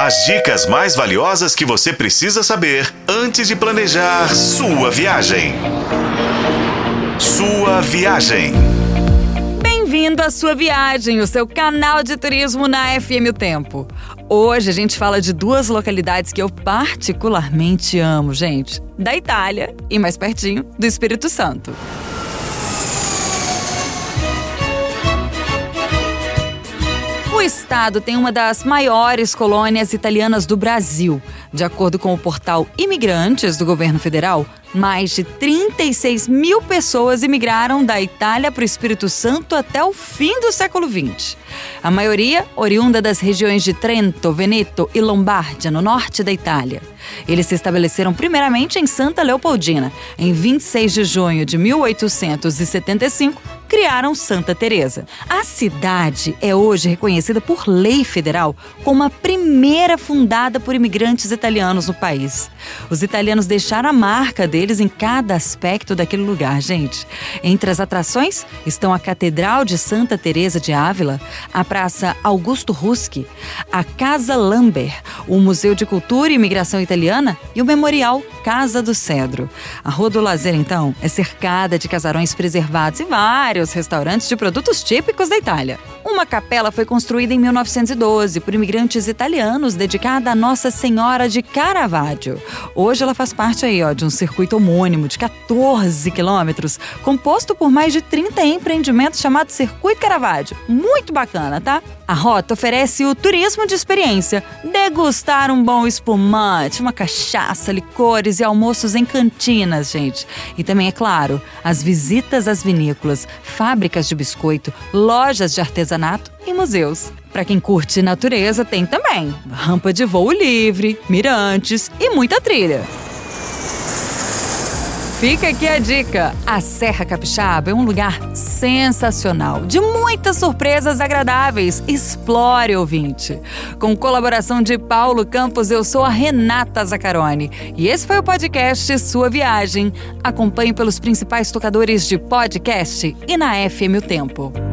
As dicas mais valiosas que você precisa saber antes de planejar sua viagem. Sua viagem. Bem-vindo à Sua Viagem, o seu canal de turismo na FM O Tempo. Hoje a gente fala de duas localidades que eu particularmente amo, gente. Da Itália e mais pertinho, do Espírito Santo. Estado tem uma das maiores colônias italianas do Brasil. De acordo com o portal Imigrantes do governo federal, mais de 36 mil pessoas imigraram da Itália para o Espírito Santo até o fim do século XX. A maioria oriunda das regiões de Trento, Veneto e Lombardia, no norte da Itália. Eles se estabeleceram primeiramente em Santa Leopoldina, em 26 de junho de 1875, criaram Santa Teresa. A cidade é hoje reconhecida por lei federal como a primeira fundada por imigrantes italianos no país. Os italianos deixaram a marca deles em cada aspecto daquele lugar, gente. Entre as atrações estão a Catedral de Santa Teresa de Ávila, a Praça Augusto Ruschi, a Casa Lambert, o Museu de Cultura e Imigração Italiana e o Memorial Casa do Cedro. A Rua do Lazer, então, é cercada de casarões preservados e vários restaurantes de produtos típicos da Itália. Uma capela foi construída em 1912 por imigrantes italianos dedicada a Nossa Senhora de Caravaggio. Hoje ela faz parte aí, ó, de um circuito homônimo de 14 quilômetros, composto por mais de 30 empreendimentos chamado Circuito Caravaggio. Muito bacana, tá? A rota oferece o turismo de experiência, degustar um bom espumante, uma cachaça, licores e almoços em cantinas, gente. E também, é claro, as visitas às vinícolas, fábricas de biscoito, lojas de artesanato e museus. Para quem curte natureza, tem também rampa de voo livre, mirantes e muita trilha. Fica aqui a dica: a Serra Capixaba é um lugar sensacional, de muitas surpresas agradáveis. Explore, ouvinte. Com colaboração de Paulo Campos, eu sou a Renata Zacarone e esse foi o podcast Sua Viagem. Acompanhe pelos principais tocadores de podcast e na FM O Tempo.